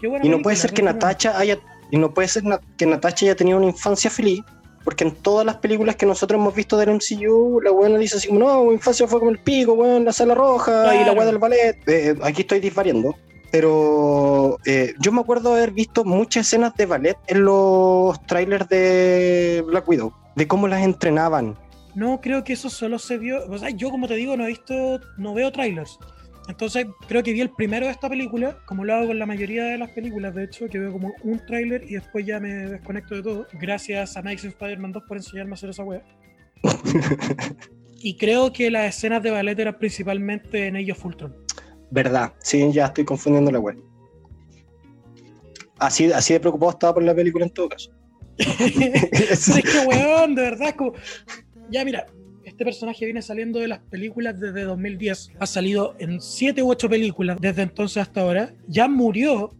Qué buena Y no película, puede ser que buena. Natacha haya, y no puede ser que Natacha haya tenido una infancia feliz, porque en todas las películas que nosotros hemos visto del MCU, la buena dice así como, no, mi infancia fue como el pico, weón, la sala roja y la weá del ballet. Eh, aquí estoy disvariando. Pero eh, yo me acuerdo haber visto muchas escenas de ballet en los trailers de Black Widow, de cómo las entrenaban. No, creo que eso solo se vio. O sea, yo como te digo, no he visto, no veo trailers. Entonces, creo que vi el primero de esta película, como lo hago con la mayoría de las películas, de hecho, que veo como un tráiler y después ya me desconecto de todo. Gracias a Amazing Spider-Man 2 por enseñarme a hacer esa wea. y creo que las escenas de ballet eran principalmente en Age of Ultron. ¿Verdad? Sí, ya estoy confundiendo la web. Así, así de preocupado estaba por la película en todo caso. Es que, weón, de verdad, como. Ya, mira, este personaje viene saliendo de las películas desde 2010. Ha salido en 7 u 8 películas desde entonces hasta ahora. Ya murió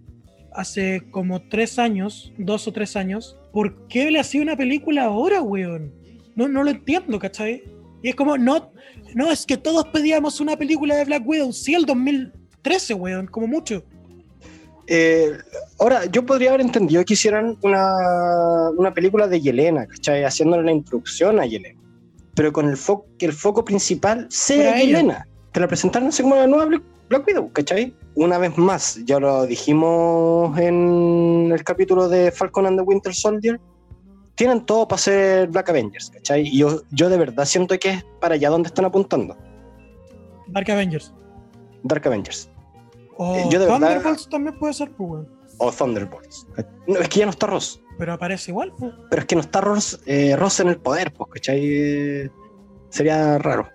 hace como 3 años, 2 o 3 años. ¿Por qué le hacía una película ahora, weón? No, no lo entiendo, ¿cachai? Y es como, no, no, es que todos pedíamos una película de Black Widow. Sí, el 2013, weón, como mucho. Eh, ahora, yo podría haber entendido que hicieran una, una película de Yelena, ¿cachai? Haciéndole la introducción a Yelena. Pero con el foco, que el foco principal sea. Yelena. Te la presentaron así como la nueva Black Widow, ¿cachai? Una vez más, ya lo dijimos en el capítulo de Falcon and the Winter Soldier. Tienen todo para ser Black Avengers, ¿cachai? Y yo, yo de verdad siento que es para allá donde están apuntando. Dark Avengers. Dark Avengers. O Eh, yo de verdad- Thunderbolts también puede ser, pues, weón. O Thunderbolts. No, es que ya no está Ross. Pero aparece igual, pues. Pero es que no está Ross, eh, Ross en el poder, pues, ¿cachai? Sería raro.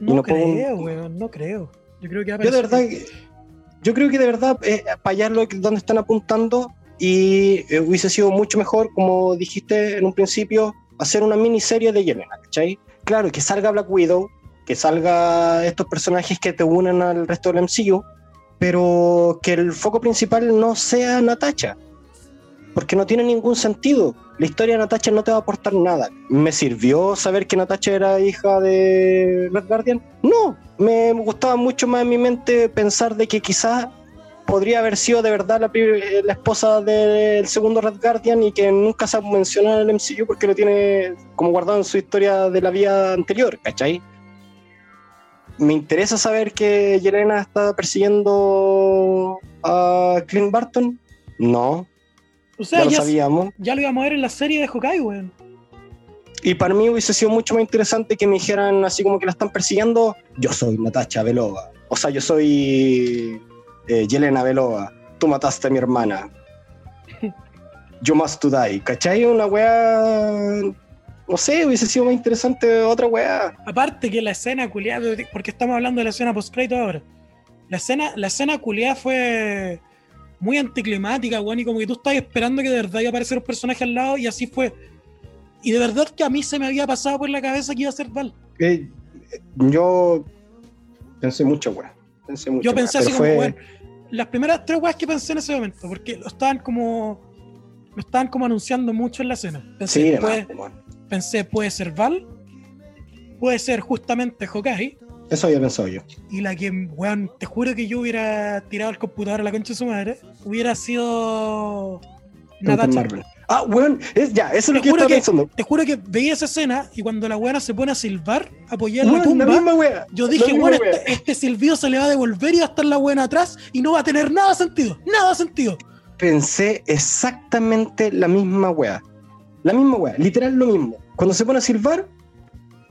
No, no puedo- creo, weón, no creo. Yo creo que va a Yo de verdad, yo creo que de verdad, eh, para allá donde están apuntando y eh, hubiese sido mucho mejor, como dijiste en un principio, hacer una miniserie de Yelena, ¿cachai? Claro, que salga Black Widow, que salga estos personajes que te unen al resto del MCU, pero que el foco principal no sea Natacha, porque no tiene ningún sentido. La historia de Natacha no te va a aportar nada. ¿Me sirvió saber que Natacha era hija de Red Guardian? No, me gustaba mucho más en mi mente pensar de que quizás podría haber sido de verdad la, pri- la esposa del segundo Red Guardian y que nunca se ha mencionado en el MCU porque lo tiene como guardado en su historia de la vida anterior, ¿cachai? Me interesa saber que Yelena está persiguiendo a Clint Barton. No, O ya lo ya, sabíamos. ya lo íbamos a ver en la serie de Hawkeye, weón. Y para mí hubiese sido mucho más interesante que me dijeran así como que la están persiguiendo. Yo soy Natacha Belova. O sea, yo soy eh, Yelena Belova. Tú mataste a mi hermana. You must to die. ¿Cachai? Una weá. No sé, hubiese sido más interesante otra weá. Aparte que la escena culiada, porque estamos hablando de la escena post-crédito ahora. La escena, la escena culiada fue muy anticlimática, weón, y como que tú estabas esperando que de verdad iba a aparecer un personaje al lado, y así fue. Y de verdad que a mí se me había pasado por la cabeza que iba a ser Val. Eh, yo pensé mucho, weá. Pensé mucho. Yo pensé así como, fue- las primeras tres weas que pensé en ese momento, porque lo estaban como. Lo estaban como anunciando mucho en la escena. Pensé, Sí, de puede, pensé, puede ser Val, puede ser justamente Hawkeye, Eso había pensado yo. y la que, weón, te juro que yo hubiera tirado el computador a la concha de su madre, hubiera sido Natacha. Marvel. Ah, weón, es, ya, eso es lo que estaba que- pensando. Te juro que veía esa escena y cuando la weona se pone a silbar, apoyada en la Weón, la tumba, misma weá. yo la dije, weá. este, este silbido se le va a devolver y va a estar la buena atrás y no va a tener nada sentido, nada sentido. pensé exactamente la misma weá. La misma weá, literal lo mismo. Cuando se pone a silbar,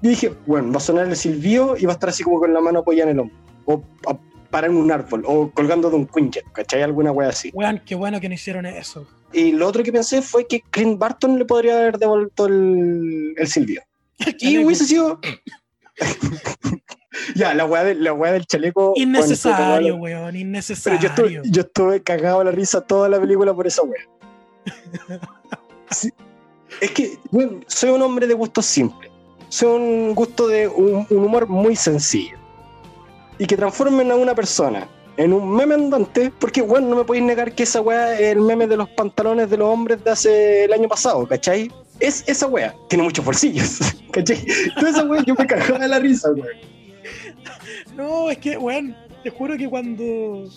yo dije, bueno, va a sonar el silbido y va a estar así como con la mano apoyada en el hombro. O a parar en un árbol, o colgando de un quinjet, ¿cachai? Alguna weá así. Weón, qué bueno que no hicieron eso. Y lo otro que pensé fue que Clint Barton le podría haber devuelto el, el silbido. Y hubiese sido. ya, la weá, de- la weá del chaleco. bueno, Innecesario, fue weón, Pero innecesario. yo estuve, yo estuve cagado a la risa toda la película por esa wea. Sí. Es que, bueno, soy un hombre de gustos simples. sea un gusto de un, un humor muy sencillo. Y que transformen a una persona en un meme andante, porque bueno, no me podéis negar que esa weá es el meme de los pantalones de los hombres de hace el año pasado, ¿cachai? Es esa weá, tiene muchos bolsillos, ¿cachai? Entonces esa weá yo me cagaba de la risa, weón. No, es que, weón, te juro que cuando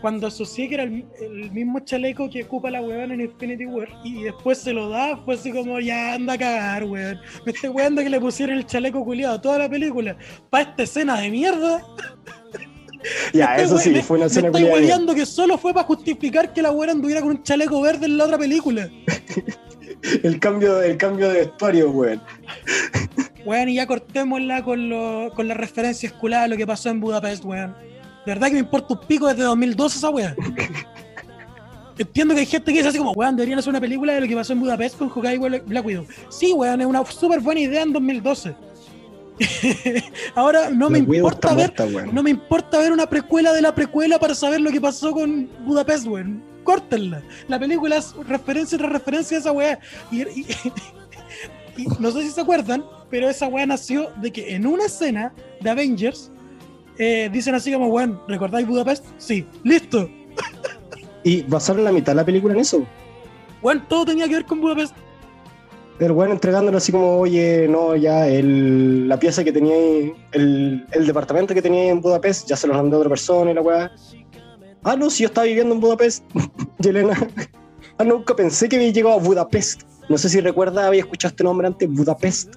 cuando asocié que era el, el mismo chaleco que ocupa la weón en Infinity War y después se lo da, fue así como, ya anda a cagar, weón. Me estoy weando que le pusieron el chaleco culiado a toda la película para esta escena de mierda. Ya, Me eso estoy sí, fue una Me escena estoy culiada. hueveando que solo fue para justificar que la weón anduviera con un chaleco verde en la otra película. El cambio, el cambio de vestuario, weón. Weón, y ya cortémosla con, lo, con la referencia escolar a lo que pasó en Budapest, weón. De verdad que me importa un pico desde 2012 esa weón. Entiendo que hay gente que dice así como, weón, deberían hacer una película de lo que pasó en Budapest con Hawkeye y Black Widow. Sí, weón, es una súper buena idea en 2012. Ahora no me importa ver, muerta, no me importa ver una precuela de la precuela para saber lo que pasó con Budapest, weón. Córtenla. La película es referencia tras referencia a esa weá. Y, y- y no sé si se acuerdan, pero esa weá nació de que en una escena de Avengers eh, dicen así como, weón, ¿recordáis Budapest? Sí, listo. Y basaron la mitad de la película en eso. Weón, todo tenía que ver con Budapest. El weón entregándole así como, oye, no, ya el, la pieza que tenía ahí, el, el departamento que tenía ahí en Budapest, ya se lo mandó a otra persona y la weá. Ah, no, si yo estaba viviendo en Budapest, Yelena. Ah, nunca pensé que había llegado a Budapest. No sé si recuerda, había escuchado este nombre antes, Budapest.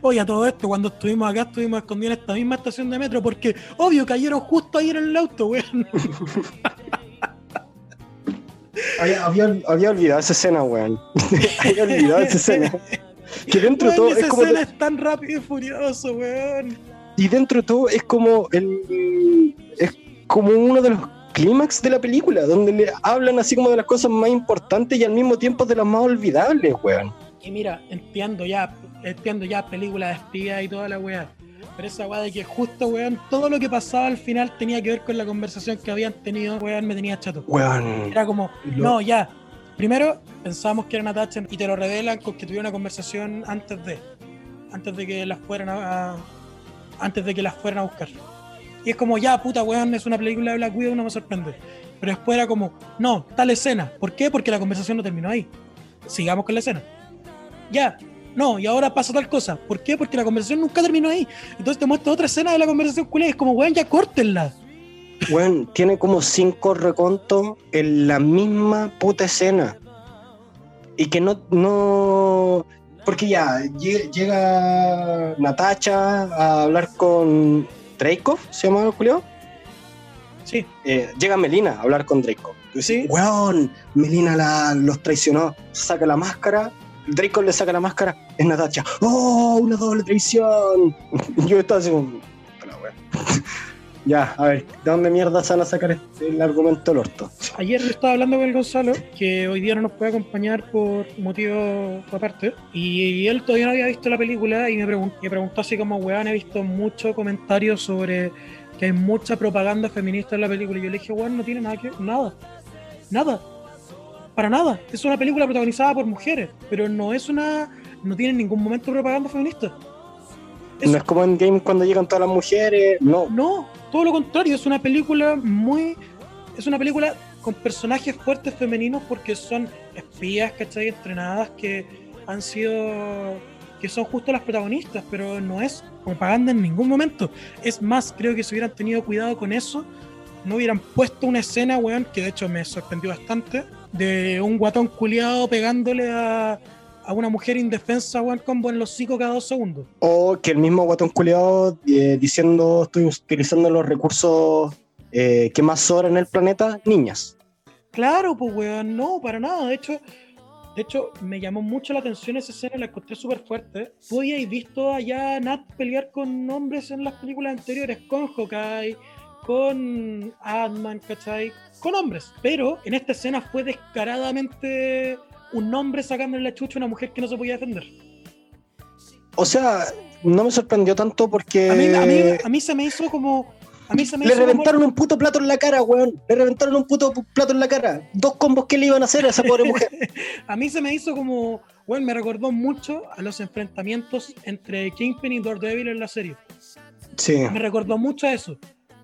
Oye, a todo esto, cuando estuvimos acá, estuvimos escondidos en esta misma estación de metro, porque obvio cayeron justo ahí en el auto, weón. Había, había, había olvidado esa escena, weón. había olvidado esa escena. Que dentro de Weón, todo esa es como. escena es tan rápido y furioso, weón. Y dentro de todo es como el. Es como uno de los clímax de la película, donde le hablan así como de las cosas más importantes y al mismo tiempo de las más olvidables, weón. Y mira, entiendo ya, entiendo ya película de espía y toda la weá. Pero esa weá de que justo, weón, todo lo que pasaba al final tenía que ver con la conversación que habían tenido, weón, me tenía chato. Weón. Era como, Lo- no, ya. Primero pensábamos que era Natasha y te lo revelan con que tuvieron una conversación antes de. Antes de que las fueran a- antes de que las fueran a buscar. Y es como, ya, puta weón, es una película de Black Widow, no me sorprende. Pero después era como, no, tal escena. ¿Por qué? Porque la conversación no terminó ahí. Sigamos con la escena. Ya, no, y ahora pasa tal cosa. ¿Por qué? Porque la conversación nunca terminó ahí. Entonces te muestra otra escena de la conversación culé. Es como, weón, ya córtenla. Weón, tiene como cinco recontos en la misma puta escena. Y que no. no porque ya lle- llega Natacha a hablar con Dreykov, ¿se llama Julio? Sí, Eh, llega Melina a hablar con Draco. Sí. Weón, Melina la- los traicionó. Saca la máscara. Draco le saca la máscara. Es Natacha. ¡Oh! Una doble traición. Yo estaba así como. Ya, a ver, ¿de dónde mierda se a sacar este- el argumento del orto? Ayer estaba hablando con el Gonzalo, que hoy día no nos puede acompañar por motivos aparte, y él todavía no había visto la película y me, pregun- me preguntó así como, weón, he visto muchos comentarios sobre que hay mucha propaganda feminista en la película, y yo le dije, weón, no tiene nada que nada, nada, para nada, es una película protagonizada por mujeres, pero no es una, no tiene en ningún momento propaganda feminista. Es- No es como en Game cuando llegan todas las mujeres. No. no, todo lo contrario, es una película muy. Es una película con personajes fuertes femeninos porque son espías, ¿cachai? Entrenadas que han sido. que son justo las protagonistas, pero no es propaganda en ningún momento. Es más, creo que si hubieran tenido cuidado con eso, no hubieran puesto una escena, weón, que de hecho me sorprendió bastante, de un guatón culiado pegándole a, a una mujer indefensa, weón, con en los hocico cada dos segundos. O que el mismo guatón culiado eh, diciendo estoy utilizando los recursos eh, que más sobran en el planeta, niñas. Claro, pues weón, no, para nada. De hecho, de hecho, me llamó mucho la atención esa escena, la encontré súper fuerte. ¿Tú habíais visto allá a Nat pelear con hombres en las películas anteriores? Con Hawkeye, con Ant-Man, ¿cachai? Con hombres. Pero en esta escena fue descaradamente un hombre sacándole la chucha a una mujer que no se podía defender. O sea, no me sorprendió tanto porque... A mí, a, mí, a mí se me hizo como. A mí se me Le hizo como- reventaron un puto plato en la cara, weón. Le reventaron un puto plato en la cara. Dos combos que le iban a hacer a esa pobre mujer. A mí se me hizo como, bueno, me recordó mucho a los enfrentamientos entre Kingpin y Daredevil en la serie. Sí. Me recordó mucho a eso.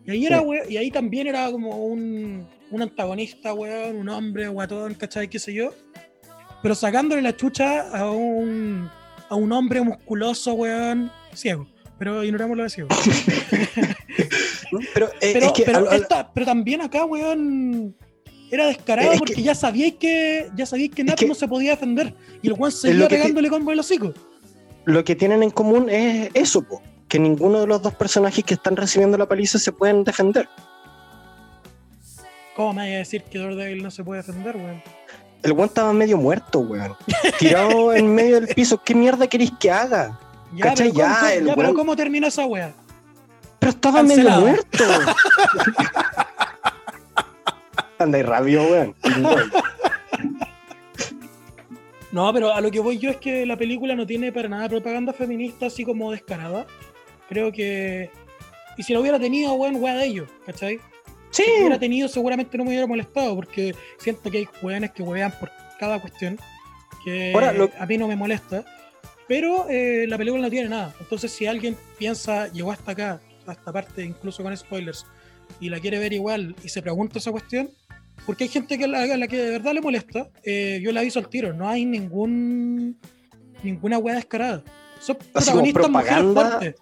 Y ahí, era, Sí. we- y ahí también era como un, un antagonista, weón, un hombre guatón, ¿cachai? ¿Qué sé yo? Pero sacándole la chucha a un, a un hombre musculoso, weón, ciego. Pero ignoramos lo de ciego. Pero, eh, Pero, es que pero, al- al- esta- pero también acá, weón, era descarado Es que- porque ya sabíais que ya sabíais que Nat no se podía defender. Y el weón seguía pegándole combo el hocico. lo que tienen en común es eso, po, que ninguno de los dos personajes que están recibiendo la paliza se pueden defender. ¿Cómo me vaya a decir que Daredevil no se puede defender, weón? El weón estaba medio muerto, weón. Tirado en medio del piso. ¿Qué mierda queréis que haga? Ya, ¿Cachai? pero, ¿cómo, Ya, cómo- el ya, pero ¿cómo termina esa wea? Pero estaba Cancelado. medio muerto. Anda y rabio, weón. No, pero a lo que voy yo es que la película no tiene para nada propaganda feminista así como descarada. Creo que. Y si lo hubiera tenido, weón, wea de ellos, ¿cachai? Sí. Si hubiera tenido, seguramente no me hubiera molestado, porque siento que hay weones que wean por cada cuestión, que Ahora, lo- a mí no me molesta. Pero eh, la película no tiene nada. Entonces, si alguien piensa, llegó hasta acá, a esta parte, incluso con spoilers, y la quiere ver igual y se pregunta esa cuestión, porque hay gente que la, a la que de verdad le molesta, eh, yo la aviso al tiro, no hay ningún ninguna weá descarada. Son protagonistas mujeres fuertes.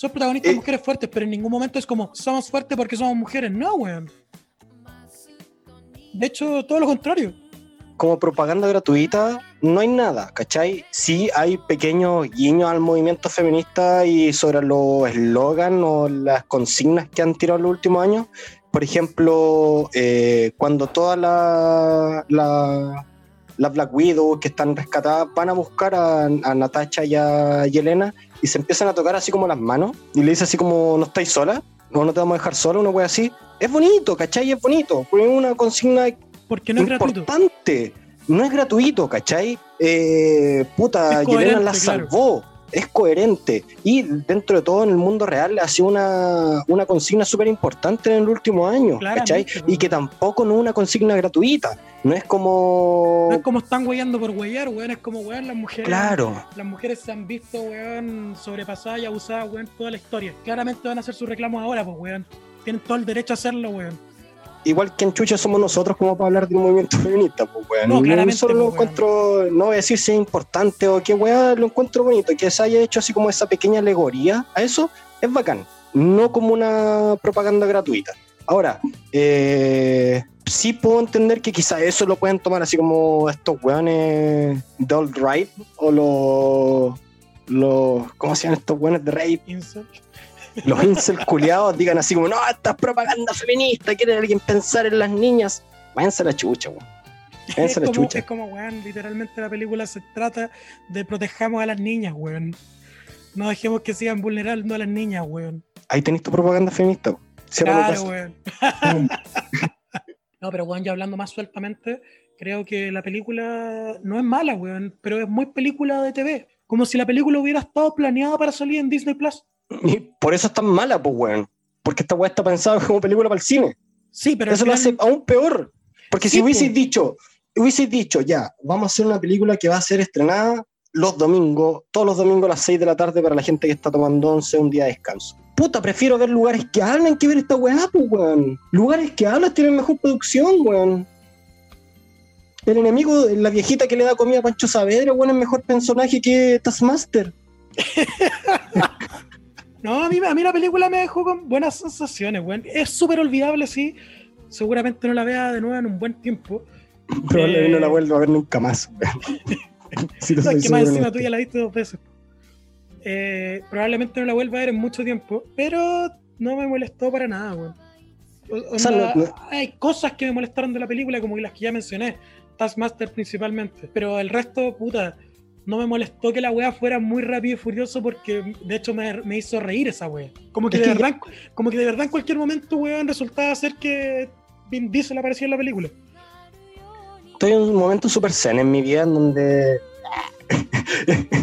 Son protagonistas Eh. mujeres fuertes, pero en ningún momento es como somos fuertes porque somos mujeres. No, weón. De hecho, todo lo contrario. como propaganda gratuita no hay nada, ¿cachai? Sí hay pequeños guiños al movimiento feminista y sobre los eslogan o las consignas que han tirado en los últimos años. Por ejemplo, eh, cuando todas la- la- las Black Widow que están rescatadas van a buscar a, a Natasha y a Yelena y se empiezan a tocar así como las manos y le dice así como no estáis sola, no, no te vamos a dejar sola, una wea así. Es bonito, ¿cachai? Es bonito. porque Es una consigna Porque no es gratuito. importante. No es gratuito, ¿cachai? Eh, puta, Yelena la claro. salvó. Es coherente. Y dentro de todo, en el mundo real, ha sido una, una consigna súper importante en el último año. Y que tampoco no es una consigna gratuita. No es como. No es como están weyando por weyar, weón. Es como, weón, las mujeres. Claro. Las mujeres se han visto, weón, sobrepasadas y abusadas, weón, toda la historia. Claramente van a hacer sus reclamos ahora, pues, weón. Tienen todo el derecho a hacerlo, weón. Igual que en Chucha somos nosotros como para hablar de un movimiento feminista, pues weón. No, claramente, solo lo pues, encuentro, no voy a decir si es importante o qué weá, lo encuentro bonito. Que se haya hecho así como esa pequeña alegoría a eso, es bacán. No como una propaganda gratuita. Ahora, eh, sí puedo entender que quizá eso lo pueden tomar así como estos weones de alt right o los, los ¿cómo se llaman estos weones de rape? Incel. Los incel culiados digan así como, no, esta es propaganda feminista, quiere alguien pensar en las niñas. Váyanse a la chucha, weón. Es la como, chucha. es como, weón, literalmente la película se trata de protejamos a las niñas, weón. No dejemos que sigan vulnerando a las niñas, weón. Ahí tenéis tu propaganda feminista. Claro, weón. no, pero weón, ya hablando más sueltamente, creo que la película no es mala, weón, pero es muy película de TV. Como si la película hubiera estado planeada para salir en Disney Plus. Y por eso es tan mala, pues, weón. Porque esta weá está pensada como película para el cine. Sí, pero eso lo hace aún peor. Porque Sí, si hubieseis pues. dicho, hubieseis dicho, ya, vamos a hacer una película que va a ser estrenada los domingos, todos los domingos a las 6 de la tarde para la gente que está tomando once, un día de descanso. Puta, prefiero ver lugares que hablan que ver esta weá, pues, weón. Lugares que hablan tienen mejor producción, weón. El enemigo, la viejita que le da comida a Pancho Saavedra, weón, es mejor personaje que Taskmaster. No, a mí, a mí la película me dejó con buenas sensaciones, weón. Es súper olvidable, sí. Seguramente no la vea de nuevo en un buen tiempo. Probablemente Eh. no la vuelvo a ver nunca más. Si No, es que más encima tú ya la viste dos veces. Eh, probablemente no la vuelva a ver en mucho tiempo, pero no me molestó para nada, weón. O- O sea, onda, no- no- Hay cosas que me molestaron de la película, como las que ya mencioné, Taskmaster principalmente, pero el resto, puta, no me molestó que la wea fuera muy rápido y furioso porque de hecho me, me hizo reír esa wea. Como que, Es de que verdad, como que de verdad en cualquier momento, weón, resultaba ser que Vin Diesel aparecía en la película. estoy en un momento súper zen en mi vida en donde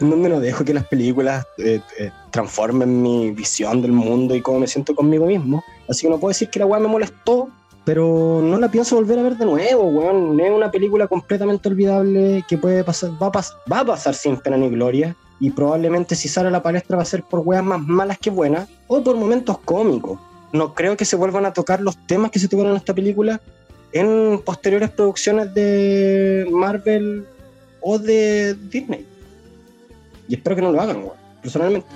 en donde no dejo que las películas eh, eh, transformen mi visión del mundo y cómo me siento conmigo mismo. Así que no puedo decir que la weá me molestó, pero no la pienso volver a ver de nuevo, weón. Es una película completamente olvidable que puede pasar, va a, va a pasar sin pena ni gloria. Y probablemente si sale a la palestra va a ser por weas más malas que buenas o por momentos cómicos. No creo que se vuelvan a tocar los temas que se tocaron en esta película en posteriores producciones de Marvel o de Disney. Y espero que no lo hagan, weón, personalmente.